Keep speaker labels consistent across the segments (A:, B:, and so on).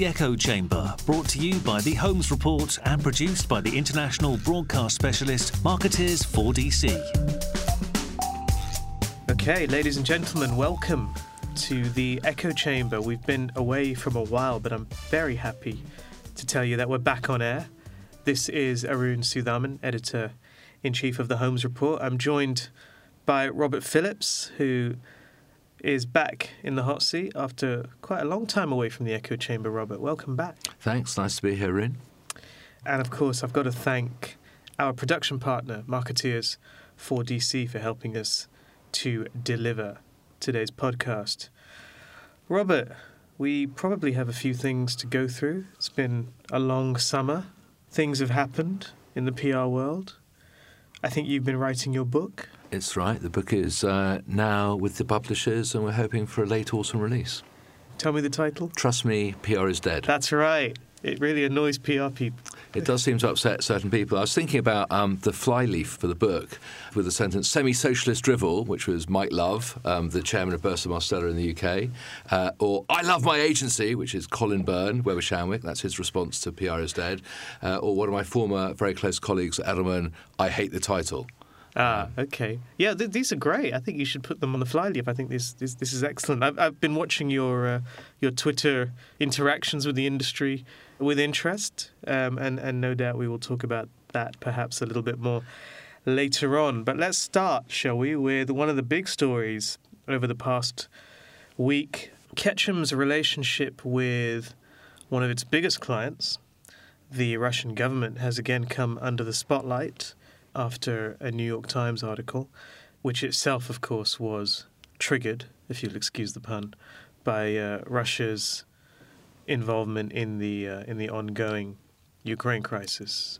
A: The Echo Chamber, brought to you by the Holmes Report and produced by the international broadcast specialist Markettiers 4DC.
B: Okay, ladies and gentlemen, welcome to the Echo Chamber. We've been away from a while, but I'm very happy to tell you that we're back on air. This is Arun Sudhaman, editor in chief of the Holmes Report. I'm joined by Robert Phillips, who is back in the hot seat after quite a long time away from the echo chamber. Robert, welcome back.
C: Thanks, nice to be here, Arun.
B: And of course, I've got to thank our production partner, Markettiers 4DC, for helping us to deliver today's podcast. Robert, we probably have a few things to go through. It's been a long summer. Things have happened in the PR world. I think you've been writing your book.
C: It's right. The book is uh, now with the publishers, and we're hoping for a late autumn release.
B: Tell me the title.
C: Trust me, PR is dead.
B: That's right. It really annoys PR people.
C: It does seem to upset certain people. I was thinking about um, the flyleaf for the book with the sentence semi socialist drivel, which was Mike Love, um, the chairman of Burson Marsteller in the UK, uh, or I love my agency, which is Colin Byrne, Weber Shandwick, that's his response to PR is dead, uh, or one of my former very close colleagues Edelman, I hate the title.
B: Ah, okay. Yeah, th- these are great. I think you should put them on the flyleaf. I think this this, this is excellent. I've, I've been watching your uh, your Twitter interactions with the industry with interest, um, and and no doubt we will talk about that perhaps a little bit more later on. But let's start, shall we, with one of the big stories over the past week: Ketchum's relationship with one of its biggest clients, the Russian government, has again come under the spotlight after a New York Times article, which itself, of course, was triggered, if you'll excuse the pun, by uh, Russia's involvement in the uh, in the ongoing Ukraine crisis,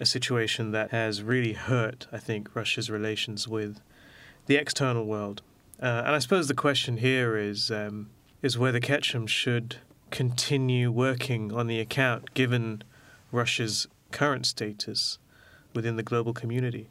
B: a situation that has really hurt, I think, Russia's relations with the external world. Uh, and I suppose the question here is um, is whether Ketchum should continue working on the account given Russia's current status within the global community?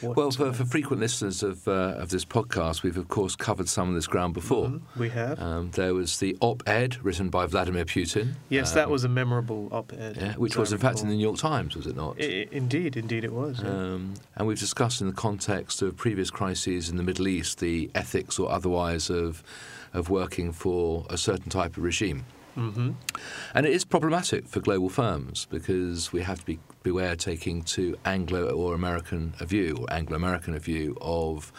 C: What, well, for, for, frequent listeners of uh, of this podcast, we've of course covered some of this ground before.
B: Mm-hmm. We have. Um,
C: there was the op-ed written by Vladimir Putin.
B: Yes, um, that was a memorable op-ed.
C: Yeah, which was in fact in the New York Times, was it not?
B: I, indeed, indeed, it was. Yeah. Um,
C: and we've discussed in the context of previous crises in the Middle East the ethics or otherwise of of working for a certain type of regime.
B: Mm-hmm.
C: And it is problematic for global firms because we have to be beware taking too Anglo or American a view, or Anglo American a view of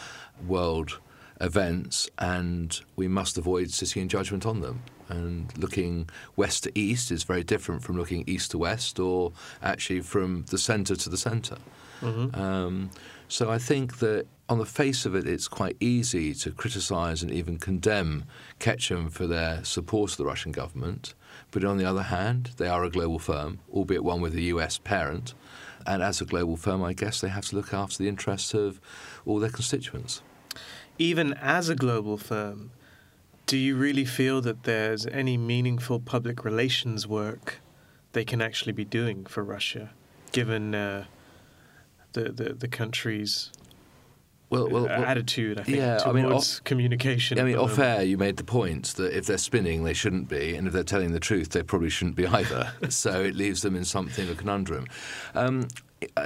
C: world events, and we must avoid sitting in judgment on them. And looking west to east is very different from looking east to west, or actually from the centre to the center.
B: Mm-hmm.
C: Um, so I think that on the face of it, it's quite easy to criticise and even condemn Ketchum for their support of the Russian government. But on the other hand, they are a global firm, albeit one with a US parent. And as a global firm, I guess they have to look after the interests of all their constituents.
B: Even as a global firm, do you really feel that there's any meaningful public relations work they can actually be doing for Russia, given uh, the, the, the country's well, well, well, attitude, I think, yeah, towards I mean, off, communication.
C: I mean, off air, you made the point that if they're spinning, they shouldn't be, and if they're telling the truth, they probably shouldn't be either. so it leaves them in something of a conundrum. Um, uh,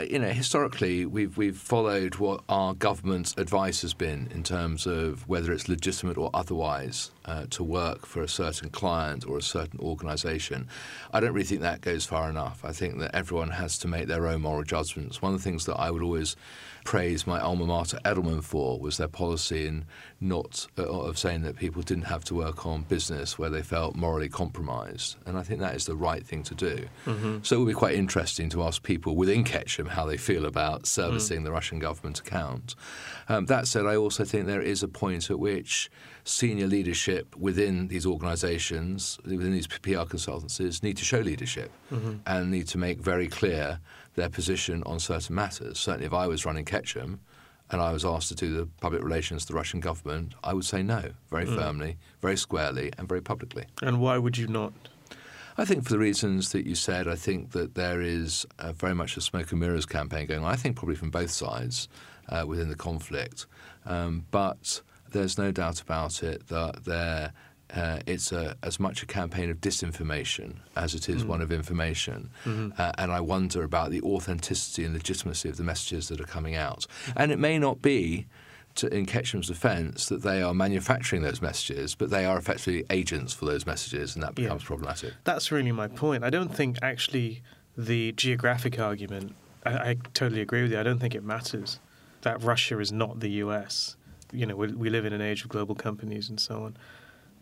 C: you know, historically, we've we've followed what our government's advice has been in terms of whether it's legitimate or otherwise uh, to work for a certain client or a certain organisation. I don't really think that goes far enough. I think that everyone has to make their own moral judgments. One of the things that I would always praise my alma mater Edelman for was their policy in not uh, of saying that people didn't have to work on business where they felt morally compromised, and I think that is the right thing to do.
B: Mm-hmm.
C: So it would be quite interesting to ask people within Ketchum how they feel about servicing mm. the Russian government account. Um, that said, I also think there is a point at which senior leadership within these organisations, within these PR consultancies, need to show leadership
B: mm-hmm.
C: and need to make very clear their position on certain matters. Certainly, if I was running Ketchum and I was asked to do the public relations to the Russian government, I would say no, very mm. firmly, very squarely, and very publicly.
B: And why would you not?
C: I think for the reasons that you said, I think that there is very much a smoke and mirrors campaign going on. I think probably from both sides uh, within the conflict. Um, but there's no doubt about it that there uh, it's a, as much a campaign of disinformation as it is one of information. Uh, and I wonder about the authenticity and legitimacy of the messages that are coming out. And it may not be, to, in Ketchum's defence, that they are manufacturing those messages, but they are effectively agents for those messages, and that
B: Yeah.
C: becomes problematic.
B: That's really my point. I don't think actually the geographic argument, I, I totally agree with you. I don't think it matters that Russia is not the US. You know, we, we live in an age of global companies and so on.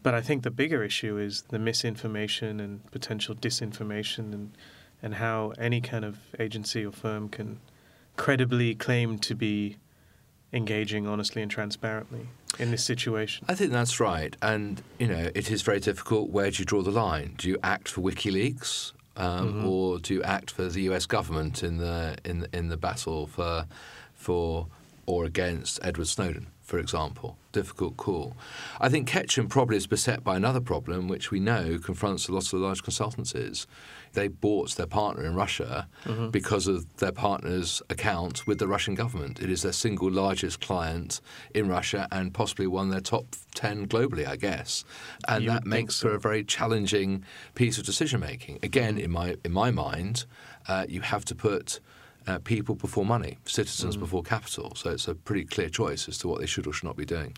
B: But I think the bigger issue is the misinformation and potential disinformation and, and how any kind of agency or firm can credibly claim to be engaging honestly and transparently in this situation.
C: I think that's right, and you know it is very difficult. Where do you draw the line? Do you act for WikiLeaks, um, or do you act for the U.S. government in the in in the battle for for or against Edward Snowden, for example? Difficult call. I think Ketchum probably is beset by another problem, which we know confronts a lot of the large consultancies. They bought their partner in Russia because of their partner's account with the Russian government. It is their single largest client in Russia and possibly one of their top 10 globally, I guess. And
B: You
C: that makes
B: so.
C: for a very challenging piece of decision making. Again, in my, in my mind, uh, you have to put uh, people before money, citizens before capital. So it's a pretty clear choice as to what they should or should not be doing.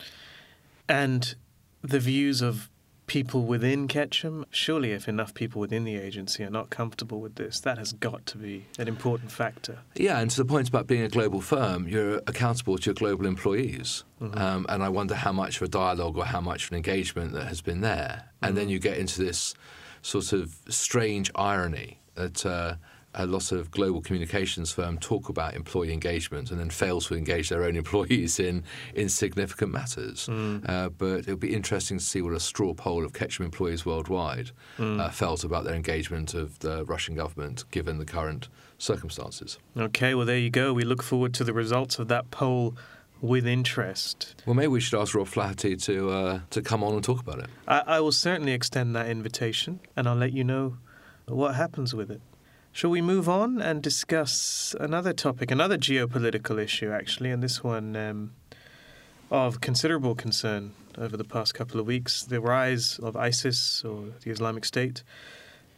B: And the views of people within Ketchum, surely if enough people within the agency are not comfortable with this, that has got to be an important factor.
C: Yeah, and to the point about being a global firm, you're accountable to your global employees. Um, and I wonder how much of a dialogue or how much of an engagement that has been there. And then you get into this sort of strange irony that uh, a lot of global communications firms talk about employee engagement and then fail to engage their own employees in, in significant matters. Uh, but it'll be interesting to see what a straw poll of Ketchum employees worldwide uh, felt about their engagement of the Russian government given the current circumstances.
B: Okay, well, there you go. We look forward to the results of that poll with interest.
C: Well, maybe we should ask Rob Flaherty to uh, to come on and talk about it.
B: I, I will certainly extend that invitation and I'll let you know what happens with it. Shall we move on and discuss another topic, another geopolitical issue, actually, and this one um, of considerable concern over the past couple of weeks the rise of ISIS or the Islamic State,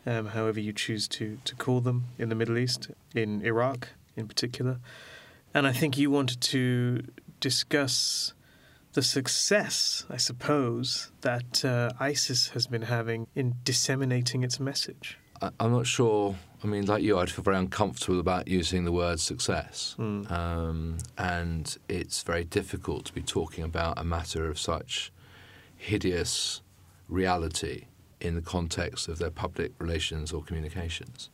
B: um, however you choose to, to call them, in the Middle East, in Iraq in particular. And I think you wanted to discuss the success, I suppose, that uh, ISIS has been having in disseminating its message.
C: I'm not sure. I mean, like you, I'd feel very uncomfortable about using the word success, um, and it's very difficult to be talking about a matter of such hideous reality in the context of their public relations or communications.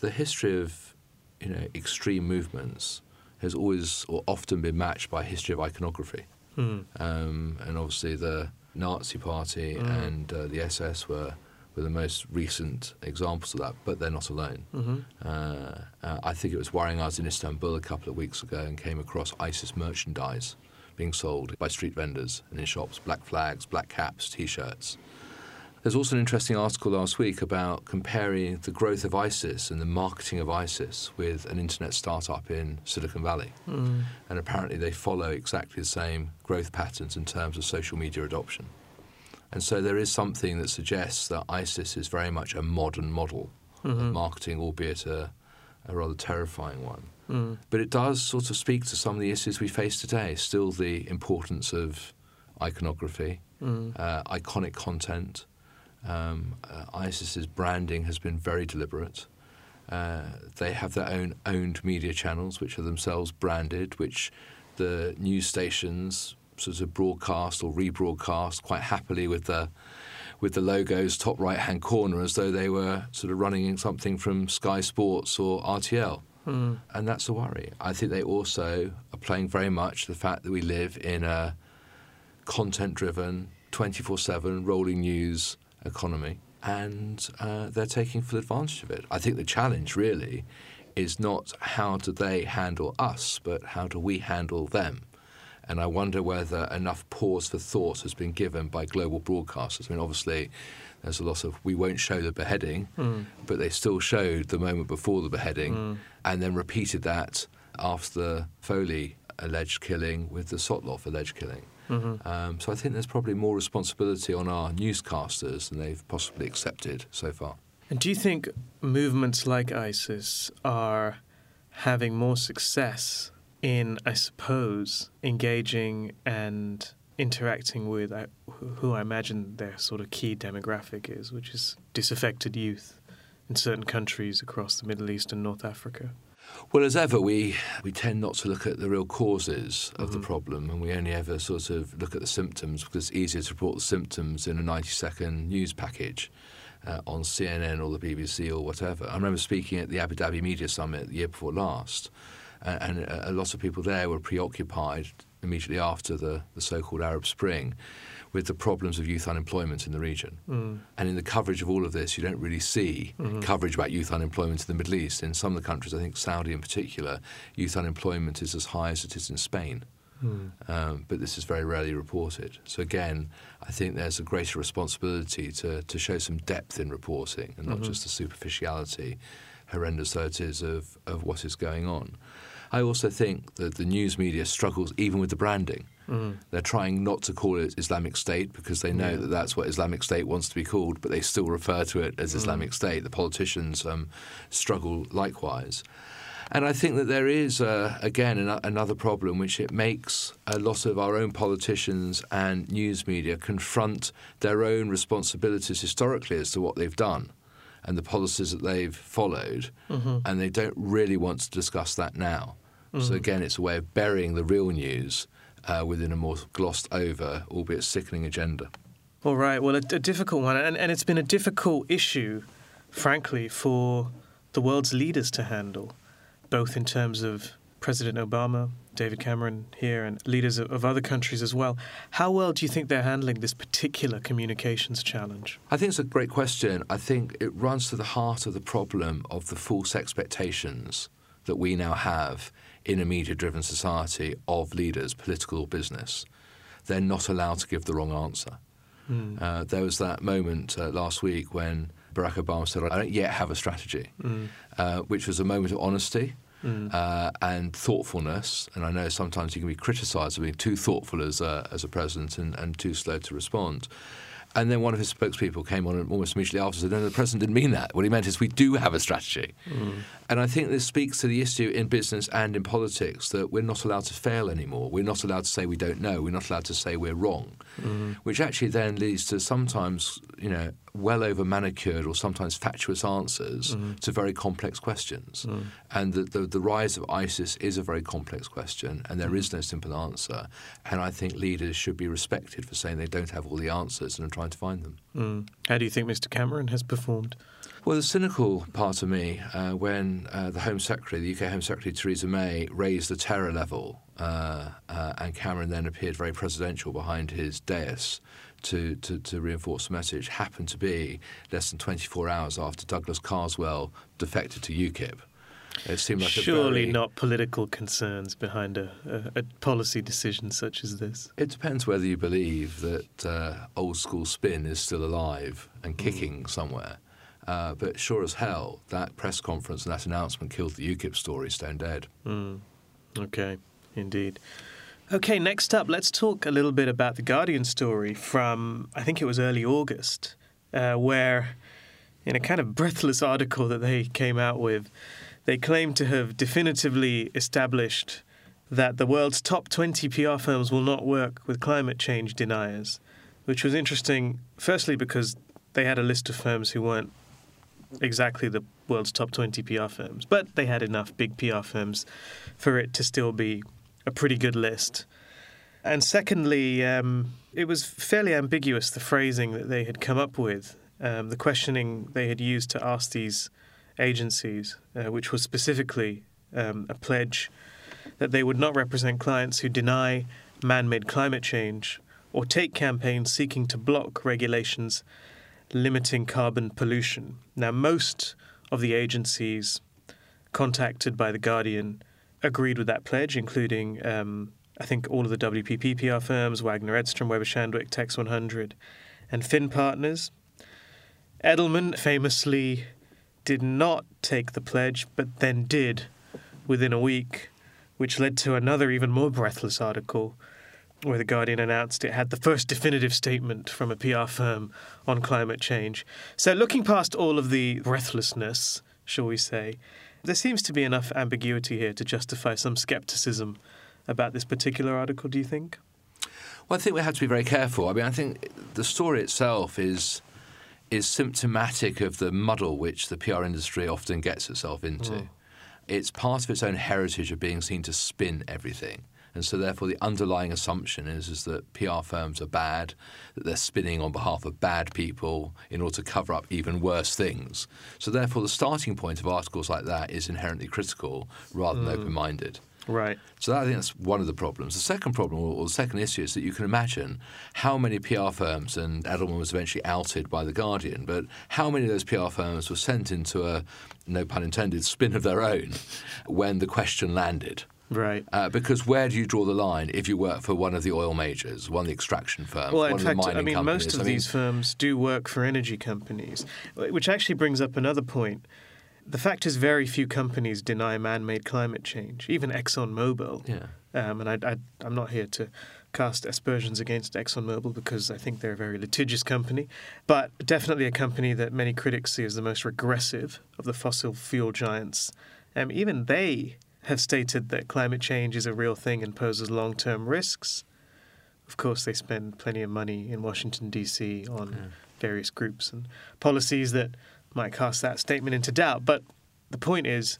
C: The history of, you know, extreme movements has always or often been matched by a history of iconography.
B: Hmm.
C: um, and obviously the Nazi Party and uh, the SS were were the most recent examples of that, but they're not alone. Uh, uh, I think it was worrying. I was in Istanbul a couple of weeks ago and came across ISIS merchandise being sold by street vendors and in shops: black flags, black caps, T-shirts. There's also an interesting article last week about comparing the growth of ISIS and the marketing of ISIS with an internet startup in Silicon Valley.
B: Hmm.
C: And apparently they follow exactly the same growth patterns in terms of social media adoption. And so there is something that suggests that ISIS is very much a modern model of marketing, albeit a, a rather terrifying one.
B: Hmm.
C: But it does sort of speak to some of the issues we face today. Still, the importance of iconography, uh, iconic content. Um, uh, ISIS's branding has been very deliberate. Uh, they have their own owned media channels, which are themselves branded, which the news stations sort of broadcast or rebroadcast quite happily with the with the logos top right hand corner, as though they were sort of running something from Sky Sports or RTL. And that's a worry. I think they also are playing very much the fact that we live in a content driven, 24 7 rolling news economy, and uh, they're taking full advantage of it. I think the challenge really is not how do they handle us, but how do we handle them. And I wonder whether enough pause for thought has been given by global broadcasters. I mean, obviously, there's a lot of we won't show the beheading, but they still showed the moment before the beheading and then repeated that after the Foley alleged killing with the Sotloff alleged killing. Mm-hmm. Um, so I think there's probably more responsibility on our newscasters than they've possibly accepted so far.
B: And do you think movements like ISIS are having more success in, I suppose, engaging and interacting with uh, who I imagine their sort of key demographic is, which is disaffected youth in certain countries across the Middle East and North Africa?
C: Well, as ever, we, we tend not to look at the real causes of mm-hmm. the problem, and we only ever sort of look at the symptoms because it's easier to report the symptoms in a 90 second news package. Uh, on CNN or the BBC or whatever. I remember speaking at the Abu Dhabi Media Summit the year before last, and, and a lot of people there were preoccupied immediately after the, the so called Arab Spring with the problems of youth unemployment in the region. Mm. And in the coverage of all of this, you don't really see mm-hmm. coverage about youth unemployment in the Middle East. In some of the countries, I think Saudi in particular, youth unemployment is as high as it is in Spain. Mm. Um, but this is very rarely reported. So again, I think there's a greater responsibility to, to show some depth in reporting and not mm-hmm. just the superficiality, horrendous though it is, of, of what is going on. I also think that the news media struggles even with the branding. Mm. They're trying not to call it Islamic State because they know yeah. that that's what Islamic State wants to be called, but they still refer to it as mm. Islamic State. The politicians um, struggle likewise. And I think that there is, uh, again, an- another problem, which it makes a lot of our own politicians and news media confront their own responsibilities historically as to what they've done and the policies that they've followed, mm-hmm. and they don't really want to discuss that now. Mm-hmm. So again, it's a way of burying the real news uh, within a more glossed over, albeit sickening agenda.
B: All right. Well, a, a difficult one, and, and it's been a difficult issue, frankly, for the world's leaders to handle, both in terms of President Obama, David Cameron here, and leaders of, of, other countries as well. How well do you think they're handling this particular communications challenge?
C: I think it's a great question. I think it runs to the heart of the problem of the false expectations that we now have in a media driven society of leaders, political or business. They're not allowed to give the wrong answer. Mm. Uh, there was that moment uh, last week when Barack Obama said, I don't yet have a strategy, mm. uh, which was a moment of honesty. Mm. Uh, and thoughtfulness. And I know sometimes you can be criticised for being too thoughtful as a, as a president and, and too slow to respond. And then one of his spokespeople came on and almost immediately after said, no, the president didn't mean that. What he meant is we do have a strategy. Mm. And I think this speaks to the issue in business and in politics that we're not allowed to fail anymore. We're not allowed to say we don't know. We're not allowed to say we're wrong, mm. which actually then leads to sometimes, you know, well over manicured or sometimes fatuous answers mm. to very complex questions. Mm. And the, the, the, rise of ISIS is a very complex question, and there is no simple answer. And I think leaders should be respected for saying they don't have all the answers and are trying to find them.
B: Mm. How do you think Mr. Cameron has performed?
C: Well, the cynical part of me, uh, when uh, the Home Secretary, the UK Home Secretary Theresa May, raised the terror level, uh, uh and Cameron then appeared very presidential behind his dais, to, to, to, reinforce the message happened to be less than 24 hours after Douglas Carswell defected to UKIP.
B: It seemed like surely very, not political concerns behind a, a, a, policy decision such as this.
C: It depends whether you believe that uh, old school spin is still alive and kicking mm. somewhere. Uh, but sure as hell, that press conference and that announcement killed the UKIP story stone dead.
B: Mm. Okay, indeed. Okay, next up, let's talk a little bit about the Guardian story from, I think it was early August, uh, where in a kind of breathless article that they came out with, they claim to have definitively established that the world's top 20 PR firms will not work with climate change deniers, which was interesting, firstly, because they had a list of firms who weren't exactly the world's top 20 PR firms, but they had enough big PR firms for it to still be a pretty good list. And secondly, um, it was fairly ambiguous the phrasing that they had come up with, um, the questioning they had used to ask these agencies, uh, which was specifically um, a pledge that they would not represent clients who deny man made climate change or take campaigns seeking to block regulations limiting carbon pollution. Now, most of the agencies contacted by The Guardian agreed with that pledge, including um, I think all of the WPP PR firms, Waggener Edstrom, Weber Shandwick, Text 100, and Finn Partners. Edelman famously did not take the pledge, but then did within a week, which led to another even more breathless article where The Guardian announced it had the first definitive statement from a PR firm on climate change. So, looking past all of the breathlessness, shall we say, there seems to be enough ambiguity here to justify some skepticism about this particular article, do you think?
C: Well, I think we have to be very careful. I mean, I think the story itself is is symptomatic of the muddle which the PR industry often gets itself into. Mm. It's part of its own heritage of being seen to spin everything. And so, therefore, the underlying assumption is, is that PR firms are bad, that they're spinning on behalf of bad people in order to cover up even worse things. So, therefore, the starting point of articles like that is inherently critical rather than mm. open minded.
B: Right.
C: So that, I think that's one of the problems. The second problem, or the second issue, is that you can imagine how many PR firms, and Edelman was eventually outed by The Guardian, but how many of those PR firms were sent into a, no pun intended, spin of their own when the question landed.
B: Right.
C: Uh, because where do you draw the line if you work for one of the oil majors, one of the extraction firms,
B: well,
C: in
B: fact,
C: I
B: mean,
C: companies?
B: most of
C: I
B: mean, these firms do work for energy companies, which actually brings up another point. The fact is, very few companies deny man-made climate change. Even ExxonMobil.
C: Yeah.
B: Um, and I, am not here to cast aspersions against ExxonMobil because I think they're a very litigious company, but definitely a company that many critics see as the most regressive of the fossil fuel giants. Um, even they have stated that climate change is a real thing and poses long term risks. Of course, they spend plenty of money in Washington, D.C. on yeah. various groups and policies that might cast that statement into doubt. But the point is,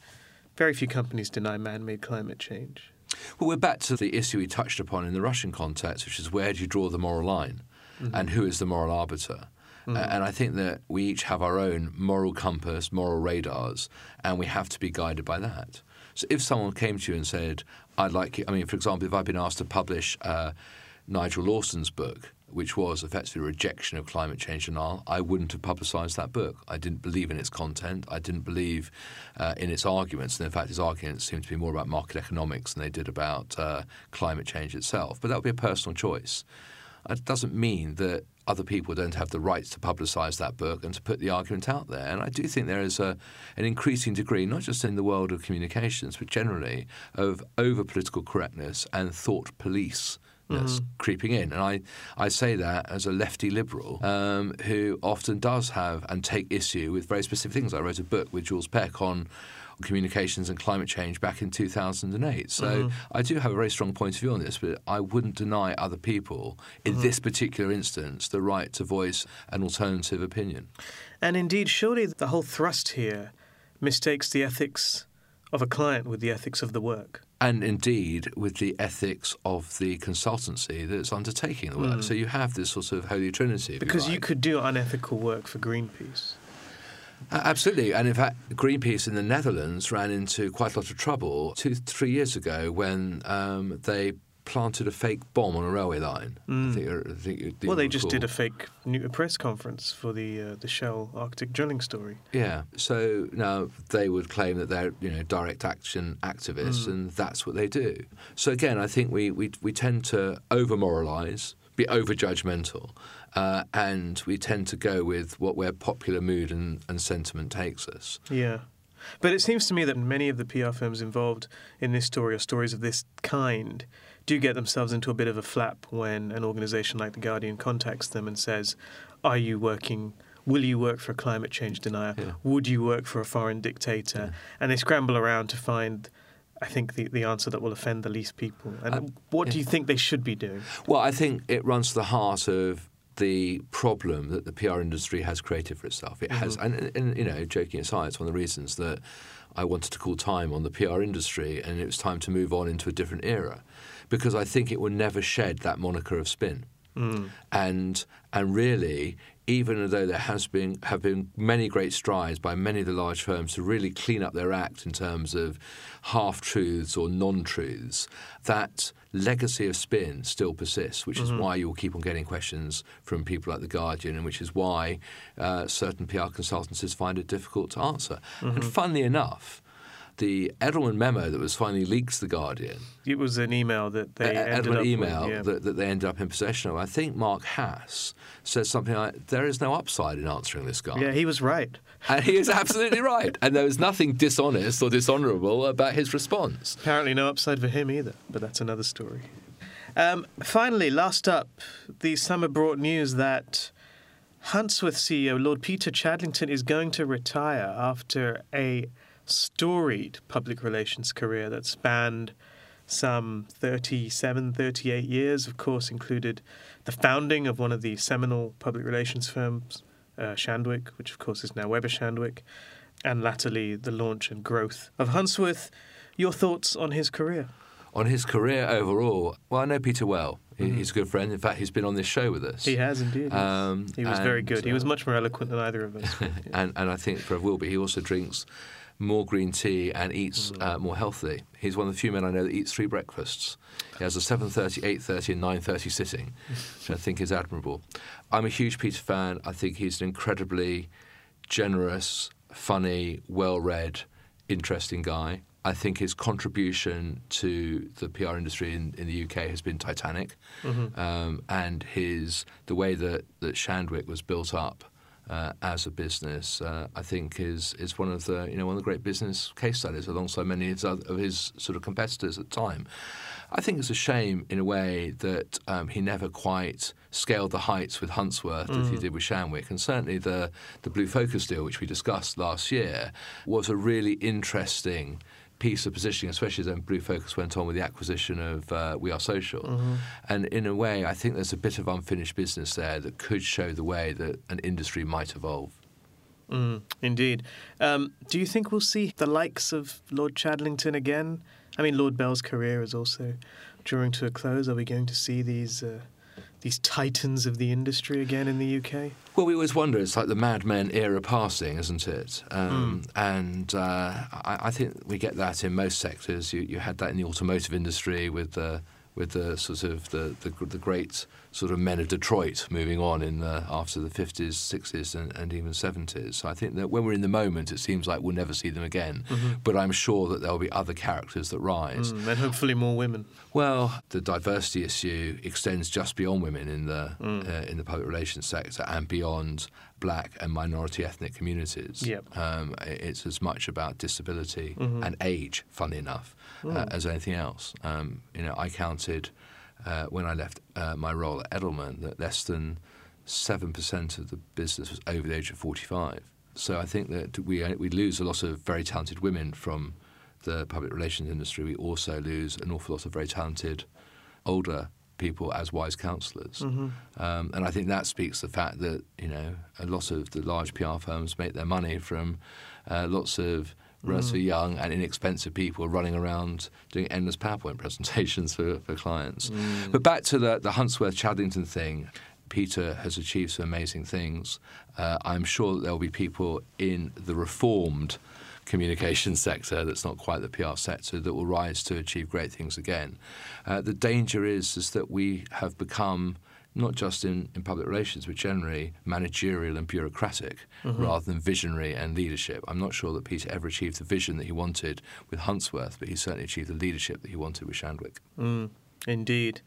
B: very few companies deny man made climate change.
C: Well, we're back to the issue we touched upon in the Russian context, which is where do you draw the moral line mm-hmm. and who is the moral arbiter? Mm-hmm. Uh, and I think that we each have our own moral compass, moral radars, and we have to be guided by that. So if someone came to you and said, I'd like you, I mean, for example, if I'd been asked to publish uh, Nigel Lawson's book, which was effectively a rejection of climate change denial, I wouldn't have publicised that book. I didn't believe in its content. I didn't believe uh, in its arguments. And in fact, his arguments seemed to be more about market economics than they did about uh, climate change itself. But that would be a personal choice. It doesn't mean that other people don't have the right to publicise that book and to put the argument out there. And I do think there is a, an increasing degree, not just in the world of communications, but generally, of over political correctness and thought police that's mm-hmm. creeping in. And I, I say that as a lefty liberal um, who often does have and take issue with very specific things. I wrote a book with Jules Peck on communications and climate change back in 2008. So mm-hmm. I do have a very strong point of view on this, but I wouldn't deny other people, in mm-hmm. this particular instance, the right to voice an alternative opinion.
B: And indeed, surely the whole thrust here mistakes the ethics of a client with the ethics of the work.
C: And indeed, with the ethics of the consultancy that's undertaking the work. Mm. So you have this sort of holy trinity.
B: Because
C: you,
B: you could do unethical work for Greenpeace.
C: Absolutely. And in fact, Greenpeace in the Netherlands ran into quite a lot of trouble two, three years ago when um, they planted a fake bomb on a railway line. Mm. I think, I think
B: well, they just did a fake press conference for the uh, the Shell Arctic drilling story.
C: Yeah. So now they would claim that they're you know direct action activists, mm. and that's what they do. So again, I think we we, we tend to over moralize, be over judgmental. Uh, and we tend to go with what where popular mood and, and sentiment takes us.
B: Yeah. But it seems to me that many of the PR firms involved in this story or stories of this kind do get themselves into a bit of a flap when an organization like The Guardian contacts them and says, Are you working? Will you work for a climate change denier? Yeah. Would you work for a foreign dictator? Yeah. And they scramble around to find I think the, the answer that will offend the least people. And uh, what yeah. do you think they should be doing?
C: Well, I think it runs to the heart of the problem that the PR industry has created for itself. It mm-hmm. has, and, and, you know, joking aside, it's one of the reasons that I wanted to call time on the PR industry, and it was time to move on into a different era, because I think it will never shed that moniker of spin. Mm. And and really, even though there has been have been many great strides by many of the large firms to really clean up their act in terms of half truths or non truths, that legacy of spin still persists, which mm-hmm. is why you'll keep on getting questions from people like The Guardian, and which is why uh, certain PR consultancies find it difficult to answer. Mm-hmm. And funnily enough, the Edelman memo that was finally leaked to the Guardian.
B: It was an email that they uh, ended
C: Edelman email
B: with, yeah.
C: that, that, they ended up in possession of. I think Mark Hass said something like, "There is no upside in answering this guy."
B: Yeah, he was right,
C: and he is absolutely right. And there was nothing dishonest or dishonourable about his response.
B: Apparently, no upside for him either. But that's another story. Um, finally, last up, the summer brought news that Huntsworth CEO Lord Peter Chadlington is going to retire after a storied public relations career that spanned some 37, 38 years, of course, included the founding of one of the seminal public relations firms, uh, Shandwick, which of course is now Weber Shandwick, and latterly the launch and growth of Huntsworth. Your thoughts on his career?
C: On his career overall, well, I know Peter well. Mm-hmm. He's a good friend. In fact, he's been on this show with us.
B: He has indeed. Um, he was and, very good. He was uh, much more eloquent than either of us.
C: Yeah. and, and I think Trev will be. He also drinks more green tea and eats mm. uh, more healthily. He's one of the few men I know that eats three breakfasts. He has a 7.30, 8.30 and 9.30 sitting, which I think is admirable. I'm a huge Peter fan. I think he's an incredibly generous, funny, well-read, interesting guy. I think his contribution to the PR industry in, in the UK has been titanic, mm-hmm. um, and his the way that, that Shandwick was built up uh, as a business, uh, I think is is one of the you know one of the great business case studies alongside many of his, other, of his sort of competitors at the time. I think it's a shame in a way that um, he never quite scaled the heights with Huntsworth mm. as he did with Shandwick, and certainly the the Blue Focus deal, which we discussed last year, was a really interesting piece of positioning, especially as Blue Focus went on with the acquisition of uh, We Are Social. Mm-hmm. And in a way, I think there's a bit of unfinished business there that could show the way that an industry might evolve.
B: Mm, indeed. Um, do you think we'll see the likes of Lord Chadlington again? I mean, Lord Bell's career is also drawing to a close. Are we going to see these uh, these titans of the industry again in the UK?
C: Well, we always wonder. It's like the Mad Men era passing, isn't it? Um, mm. And uh, I, I, think we get that in most sectors. You, you had that in the automotive industry with the with the sort of the, the, the great sort of men of Detroit moving on in the, after the 50s, 60s, and, and, even 70s. So I think that when we're in the moment, it seems like we'll never see them again. Mm-hmm. But I'm sure that there'll be other characters that rise.
B: Mm, and hopefully more women.
C: Well, the diversity issue extends just beyond women in the mm. uh, in the public relations sector and beyond black and minority ethnic communities.
B: Yep.
C: Um, it's as much about disability mm-hmm. and age, funny enough, mm. uh, as anything else. Um, you know, I counted uh, when I left uh, my role at Edelman that less than seven percent of the business was over the age of forty-five. So I think that we we lose a lot of very talented women from the public relations industry. We also lose an awful lot of very talented older people as wise counsellors. Mm-hmm. Um, and I think that speaks to the fact that you know a lot of the large PR firms make their money from uh, lots of relatively mm. young and inexpensive people running around doing endless PowerPoint presentations for, for clients. Mm. But back to the, the Huntsworth Chadlington thing. Peter has achieved some amazing things. Uh, I'm sure that there will be people in the reformed communication sector that's not quite the PR sector that will rise to achieve great things again. Uh, the danger is is that we have become not just in, in public relations, but generally managerial and bureaucratic mm-hmm. rather than visionary and leadership. I'm not sure that Peter ever achieved the vision that he wanted with Huntsworth, but he certainly achieved the leadership that he wanted with Shandwick.
B: Mm, indeed.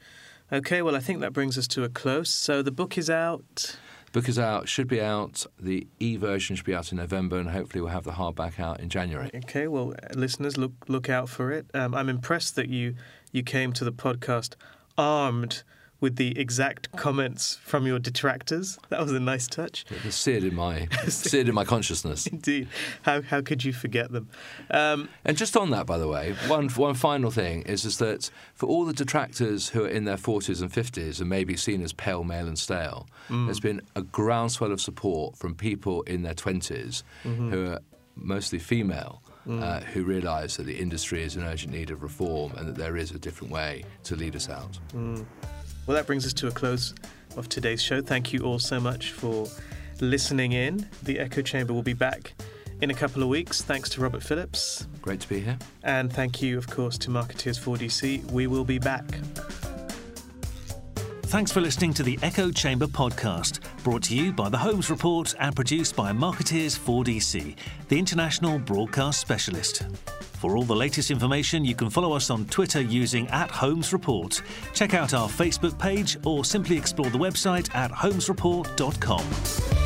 B: Okay, well, I think that brings us to a close. So the book is out.
C: Book is out, should be out. The e version should be out in November, and hopefully we'll have the hardback out in January.
B: Okay, well, listeners, look look out for it. Um, I'm impressed that you you came to the podcast armed with the exact comments from your detractors. That was a nice touch.
C: It was seared in my seared in my consciousness.
B: Indeed. How how could you forget them? Um,
C: and just on that, by the way, one one final thing is is that for all the detractors who are in their forties and fifties and may be seen as pale, male, and stale, mm. there's been a groundswell of support from people in their 20s mm-hmm. who are mostly female. Mm. Uh, who realise that the industry is in urgent need of reform and that there is a different way to lead us out.
B: Mm. Well, that brings us to a close of today's show. Thank you all so much for listening in. The Echo Chamber will be back in a couple of weeks. Thanks to Robert Phillips.
C: Great to be here.
B: And thank you, of course, to Markettiers 4DC. We will be back.
A: Thanks for listening to the Echo Chamber podcast, brought to you by the Holmes Report and produced by Markettiers 4DC, the international broadcast specialist. For all the latest information, you can follow us on Twitter using at Holmes Report. Check out our Facebook page or simply explore the website at holmesreport.com.